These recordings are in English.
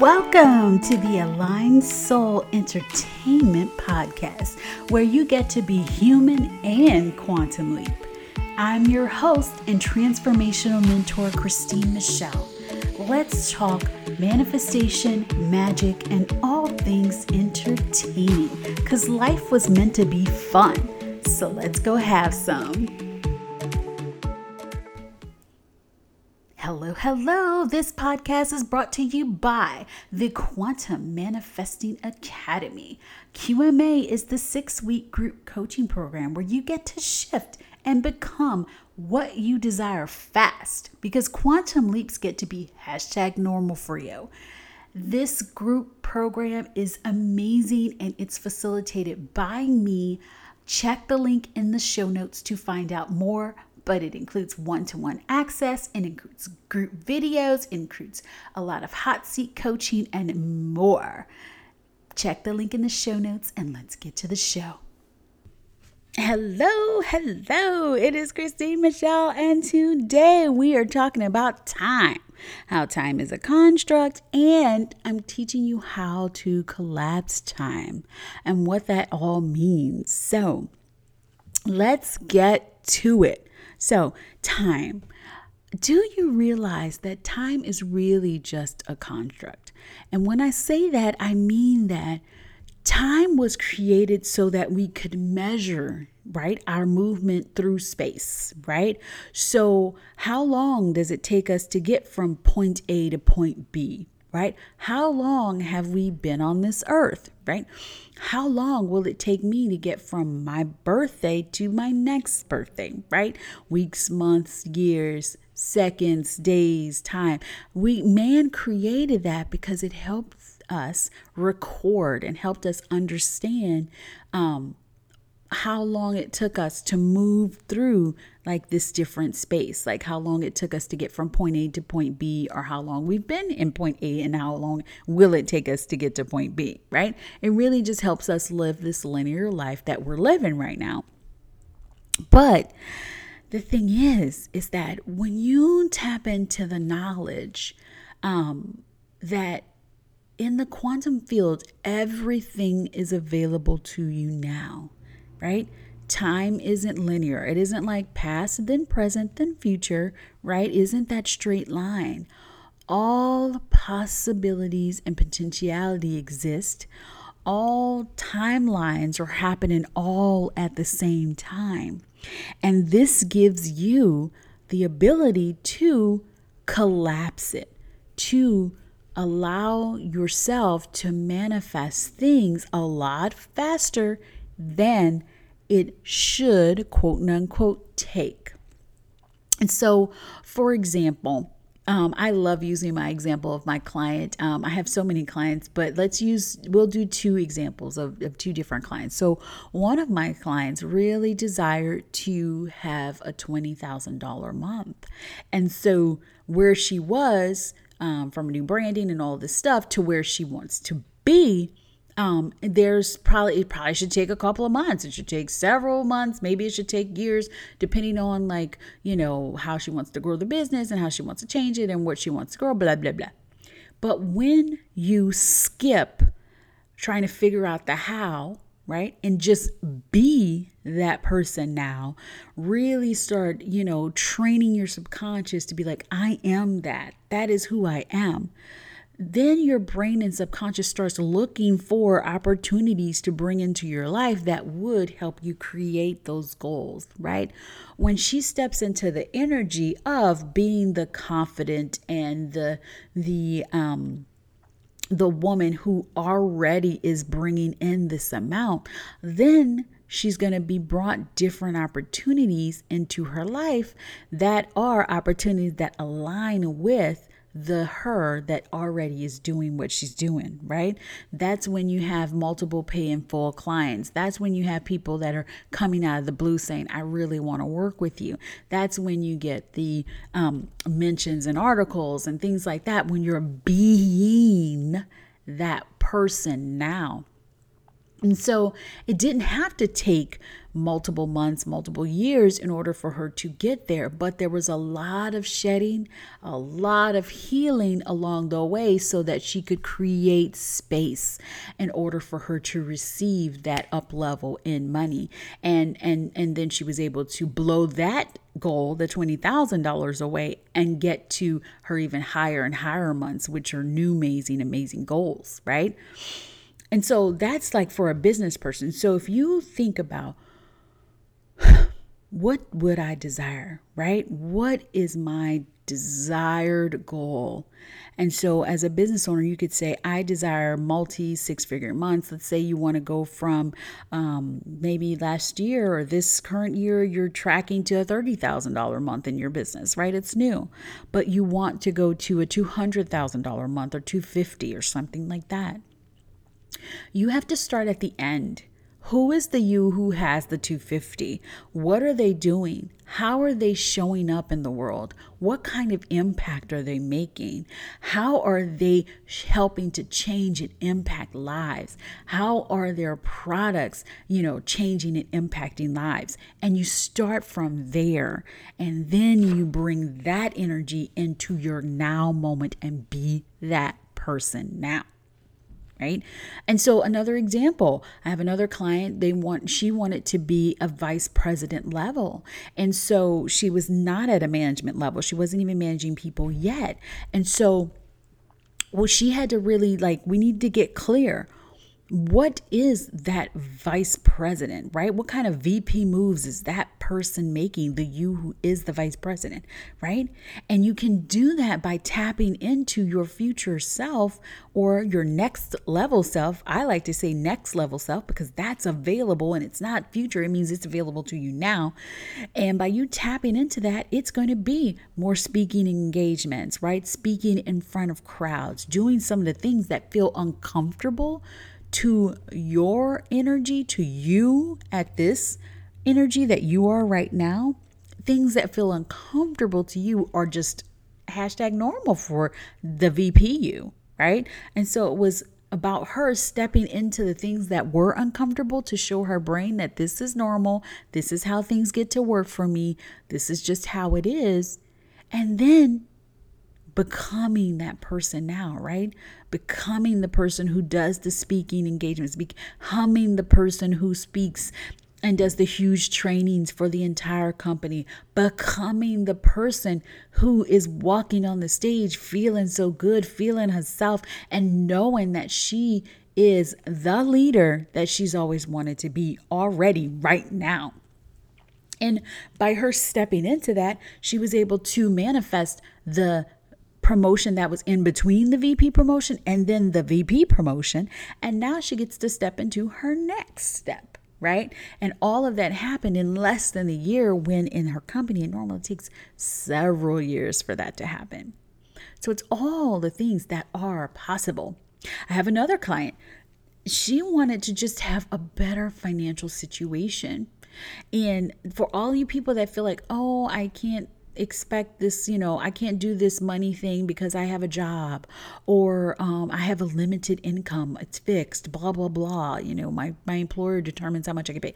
Welcome to the Aligned Soul Entertainment Podcast, where you get to be human and quantum leap. I'm your host and transformational mentor, Christine Michelle. Let's talk manifestation, magic, and all things entertaining because life was meant to be fun. So let's go have some. Hello. This podcast is brought to you by the Quantum Manifesting Academy. QMA is the six week group coaching program where you get to shift and become what you desire fast because quantum leaps get to be hashtag normal for you. This group program is amazing and it's facilitated by me. Check the link in the show notes to find out more but it includes one to one access, it includes group videos, includes a lot of hot seat coaching, and more. Check the link in the show notes and let's get to the show. Hello, hello. It is Christine Michelle, and today we are talking about time. How time is a construct, and I'm teaching you how to collapse time and what that all means. So, let's get to it. So, time. Do you realize that time is really just a construct? And when I say that, I mean that time was created so that we could measure right our movement through space right so how long does it take us to get from point a to point b right? How long have we been on this earth, right? How long will it take me to get from my birthday to my next birthday, right? Weeks, months, years, seconds, days, time. We man created that because it helps us record and helped us understand um, how long it took us to move through like this different space, like how long it took us to get from point A to point B, or how long we've been in point A and how long will it take us to get to point B, right? It really just helps us live this linear life that we're living right now. But the thing is, is that when you tap into the knowledge um, that in the quantum field, everything is available to you now right? Time isn't linear. It isn't like past, then present, then future, right? Isn't that straight line? All possibilities and potentiality exist. All timelines are happening all at the same time. And this gives you the ability to collapse it, to allow yourself to manifest things a lot faster than it should, quote unquote, take. And so, for example, um, I love using my example of my client. Um, I have so many clients, but let's use, we'll do two examples of, of two different clients. So, one of my clients really desired to have a $20,000 month. And so, where she was um, from new branding and all this stuff to where she wants to be um, there's probably it probably should take a couple of months. It should take several months. Maybe it should take years, depending on like you know how she wants to grow the business and how she wants to change it and what she wants to grow. Blah blah blah. But when you skip trying to figure out the how, right, and just be that person now, really start you know training your subconscious to be like, I am that. That is who I am then your brain and subconscious starts looking for opportunities to bring into your life that would help you create those goals, right? When she steps into the energy of being the confident and the the um the woman who already is bringing in this amount, then she's going to be brought different opportunities into her life that are opportunities that align with the her that already is doing what she's doing, right? That's when you have multiple pay in full clients. That's when you have people that are coming out of the blue saying, I really want to work with you. That's when you get the um, mentions and articles and things like that when you're being that person now. And so it didn't have to take multiple months, multiple years in order for her to get there. But there was a lot of shedding, a lot of healing along the way so that she could create space in order for her to receive that up level in money. And and and then she was able to blow that goal, the $20,000 away and get to her even higher and higher months, which are new amazing amazing goals, right? And so that's like for a business person. So if you think about what would I desire, right? What is my desired goal? And so as a business owner, you could say, I desire multi six figure months. Let's say you want to go from um, maybe last year or this current year, you're tracking to a $30,000 month in your business, right? It's new, but you want to go to a $200,000 month or 250 or something like that. You have to start at the end. Who is the you who has the 250? What are they doing? How are they showing up in the world? What kind of impact are they making? How are they helping to change and impact lives? How are their products, you know, changing and impacting lives? And you start from there and then you bring that energy into your now moment and be that person now right? And so another example, I have another client, they want she wanted to be a vice president level. And so she was not at a management level. She wasn't even managing people yet. And so well she had to really like we need to get clear what is that vice president, right? What kind of VP moves is that person making, the you who is the vice president, right? And you can do that by tapping into your future self or your next level self. I like to say next level self because that's available and it's not future, it means it's available to you now. And by you tapping into that, it's going to be more speaking engagements, right? Speaking in front of crowds, doing some of the things that feel uncomfortable to your energy, to you at this energy that you are right now, things that feel uncomfortable to you are just hashtag normal for the VPU, right? And so it was about her stepping into the things that were uncomfortable to show her brain that this is normal, this is how things get to work for me, this is just how it is. And then becoming that person now, right? Becoming the person who does the speaking engagements, becoming the person who speaks and does the huge trainings for the entire company, becoming the person who is walking on the stage feeling so good, feeling herself, and knowing that she is the leader that she's always wanted to be already right now. And by her stepping into that, she was able to manifest the promotion that was in between the VP promotion and then the VP promotion. And now she gets to step into her next step, right? And all of that happened in less than a year when in her company, it normally takes several years for that to happen. So it's all the things that are possible. I have another client. She wanted to just have a better financial situation. And for all you people that feel like, oh, I can't expect this, you know, I can't do this money thing because I have a job or um, I have a limited income. It's fixed, blah, blah, blah. You know, my, my employer determines how much I can pay.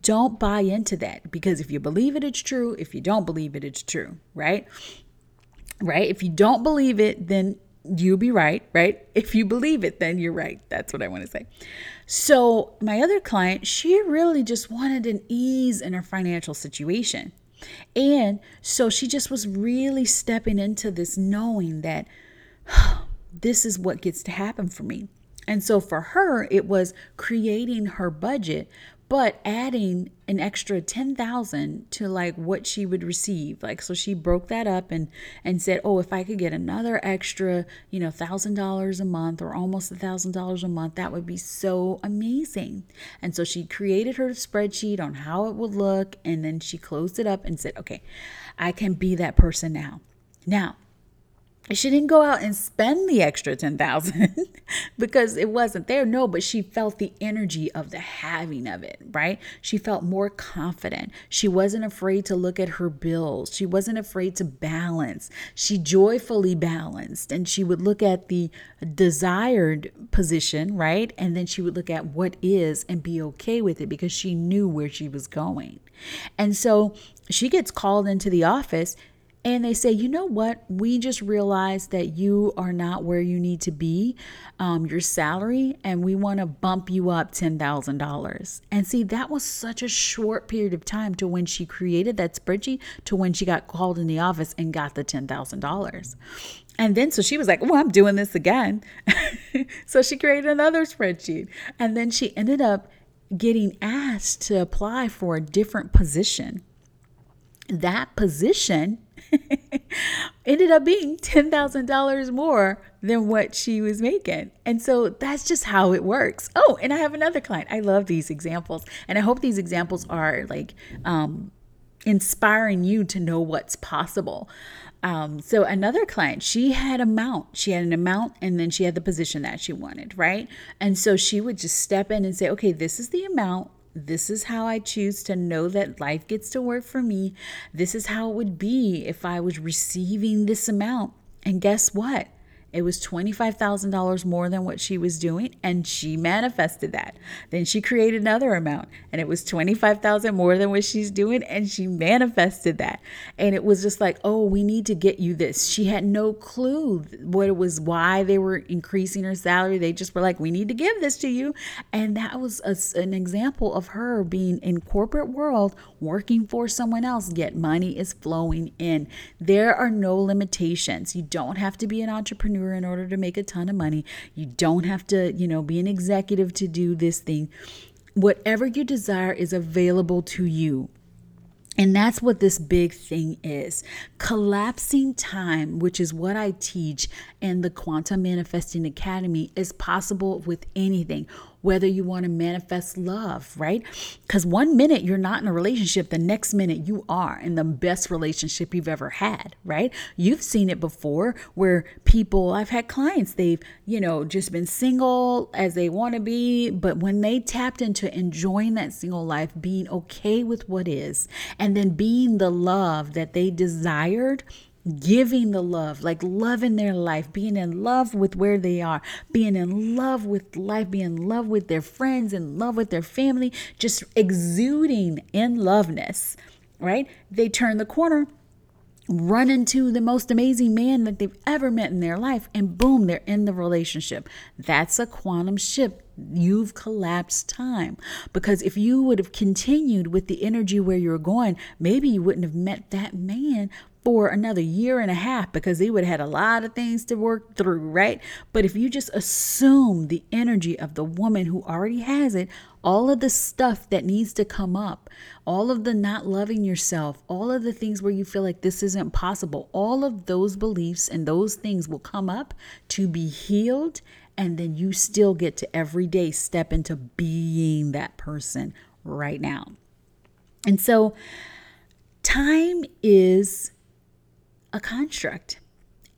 Don't buy into that because if you believe it, it's true. If you don't believe it, it's true, right? Right? If you don't believe it, then you'll be right, right? If you believe it, then you're right. That's what I want to say. So, my other client, she really just wanted an ease in her financial situation. And so she just was really stepping into this knowing that this is what gets to happen for me. And so for her, it was creating her budget, but adding an extra 10,000 to like what she would receive. Like so she broke that up and and said, "Oh, if I could get another extra, you know, $1,000 a month or almost $1,000 a month, that would be so amazing." And so she created her spreadsheet on how it would look and then she closed it up and said, "Okay, I can be that person now." Now, she didn't go out and spend the extra 10,000 because it wasn't there. No, but she felt the energy of the having of it, right? She felt more confident. She wasn't afraid to look at her bills. She wasn't afraid to balance. She joyfully balanced and she would look at the desired position, right? And then she would look at what is and be okay with it because she knew where she was going. And so she gets called into the office and they say, you know what? We just realized that you are not where you need to be, um, your salary, and we want to bump you up $10,000. And see, that was such a short period of time to when she created that spreadsheet to when she got called in the office and got the $10,000. And then so she was like, Oh, I'm doing this again. so she created another spreadsheet. And then she ended up getting asked to apply for a different position. That position ended up being $10,000 more than what she was making. And so that's just how it works. Oh, and I have another client. I love these examples. And I hope these examples are like um, inspiring you to know what's possible. Um, so another client, she had a mount. She had an amount and then she had the position that she wanted, right? And so she would just step in and say, okay, this is the amount. This is how I choose to know that life gets to work for me. This is how it would be if I was receiving this amount. And guess what? It was $25,000 more than what she was doing and she manifested that. Then she created another amount and it was 25,000 more than what she's doing and she manifested that. And it was just like, "Oh, we need to get you this." She had no clue what it was why they were increasing her salary. They just were like, "We need to give this to you." And that was a, an example of her being in corporate world working for someone else, yet money is flowing in. There are no limitations. You don't have to be an entrepreneur entrepreneur in order to make a ton of money. You don't have to, you know, be an executive to do this thing. Whatever you desire is available to you. And that's what this big thing is. Collapsing time, which is what I teach in the Quantum Manifesting Academy, is possible with anything whether you want to manifest love, right? Because one minute you're not in a relationship, the next minute you are in the best relationship you've ever had, right? You've seen it before where people, I've had clients, they've, you know, just been single as they want to be, but when they tapped into enjoying that single life, being okay with what is, and then being the love that they desired giving the love, like loving their life, being in love with where they are, being in love with life, being in love with their friends, in love with their family, just exuding in loveness, right? They turn the corner, run into the most amazing man that they've ever met in their life, and boom, they're in the relationship. That's a quantum shift. You've collapsed time because if you would have continued with the energy where you're going, maybe you wouldn't have met that man, for another year and a half because they would have had a lot of things to work through, right? But if you just assume the energy of the woman who already has it, all of the stuff that needs to come up, all of the not loving yourself, all of the things where you feel like this isn't possible, all of those beliefs and those things will come up to be healed. And then you still get to every day step into being that person right now. And so, time is a construct.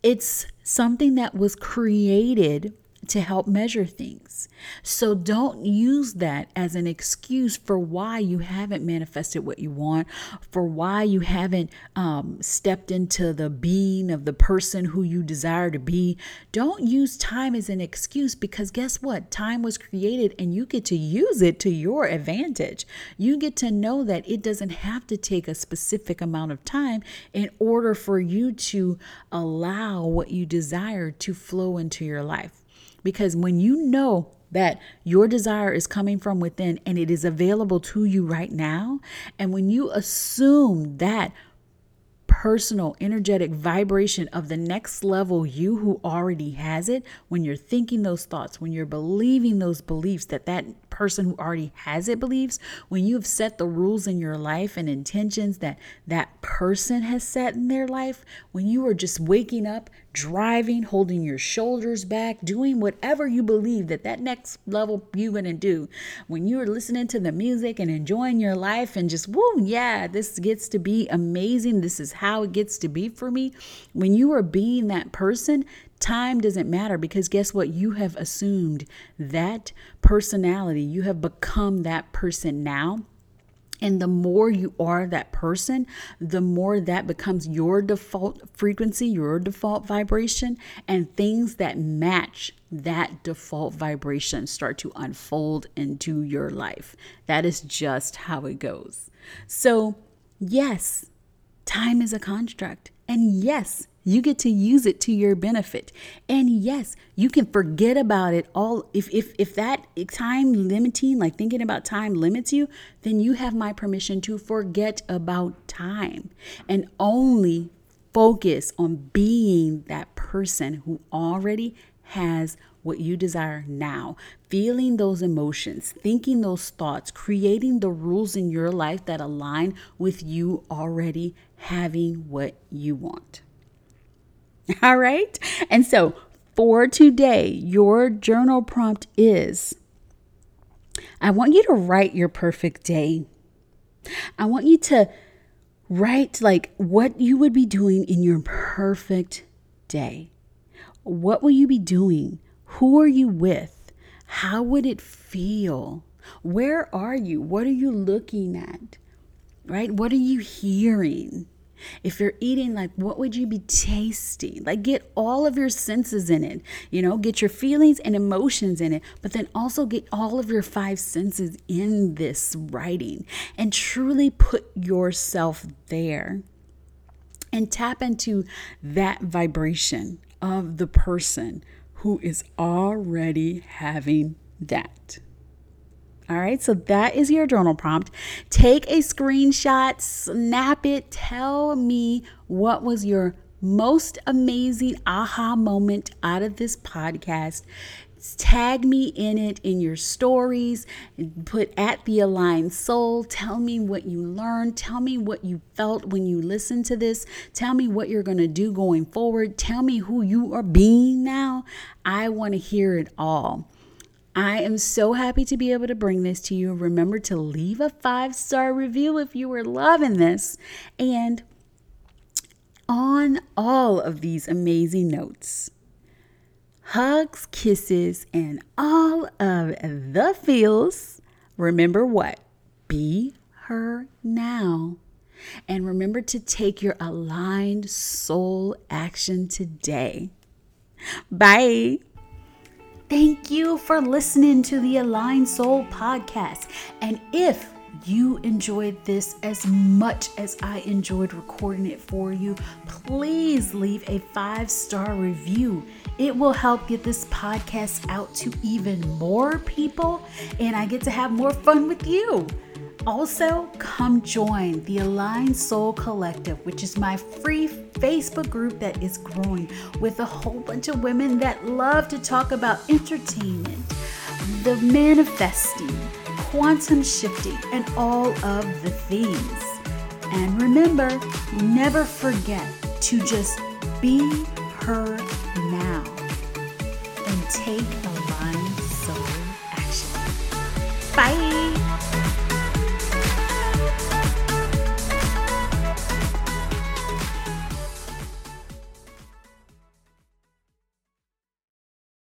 It's something that was created to help measure things. So don't use that as an excuse for why you haven't manifested what you want, for why you haven't um, stepped into the being of the person who you desire to be. Don't use time as an excuse because guess what? Time was created and you get to use it to your advantage. You get to know that it doesn't have to take a specific amount of time in order for you to allow what you desire to flow into your life. Because when you know that your desire is coming from within and it is available to you right now, and when you assume that personal, energetic vibration of the next level you who already has it, when you're thinking those thoughts, when you're believing those beliefs that that person who already has it believes, when you have set the rules in your life and intentions that that person has set in their life, when you are just waking up, driving, holding your shoulders back, doing whatever you believe that that next level you're going to do, when you are listening to the music and enjoying your life and just, woo, yeah, this gets to be amazing. This is how it gets to be for me. When you are being that person, time doesn't matter because guess what? You have assumed that personality. You have become that person now. And the more you are that person, the more that becomes your default frequency, your default vibration, and things that match that default vibration start to unfold into your life. That is just how it goes. So, yes, time is a construct. And yes, you get to use it to your benefit. And yes, you can forget about it all. If if if that time limiting, like thinking about time limits you, then you have my permission to forget about time and only focus on being that person who already has what you desire now, feeling those emotions, thinking those thoughts, creating the rules in your life that align with you already having what you want. All right. And so for today, your journal prompt is I want you to write your perfect day. I want you to write like what you would be doing in your perfect day. What will you be doing? Who are you with? How would it feel? Where are you? What are you looking at? Right? What are you hearing? If you're eating, like, what would you be tasting? Like, get all of your senses in it. You know, get your feelings and emotions in it, but then also get all of your five senses in this writing and truly put yourself there and tap into that vibration of the person who is already having that. All right, so that is your journal prompt. Take a screenshot, snap it, tell me what was your most amazing aha moment out of this podcast. Tag me in it in your stories. Put at the aligned soul. Tell me what you learned. Tell me what you felt when you listened to this. Tell me what you're going to do going forward. Tell me who you are being now. I want to hear it all. I am so happy to be able to bring this to you. Remember to leave a five star review if you were loving this. And on all of these amazing notes, hugs, kisses, and all of the feels, remember what? Be her now. And remember to take your aligned soul action today. Bye. Thank you for listening to the Aligned Soul podcast. And if you enjoyed this as much as I enjoyed recording it for you, please leave a five star review. It will help get this podcast out to even more people, and I get to have more fun with you. Also, come join the Aligned Soul Collective, which is my free Facebook group that is growing with a whole bunch of women that love to talk about entertainment, the manifesting, quantum shifting, and all of the things. And remember, never forget to just be her now and take aligned soul action. Bye.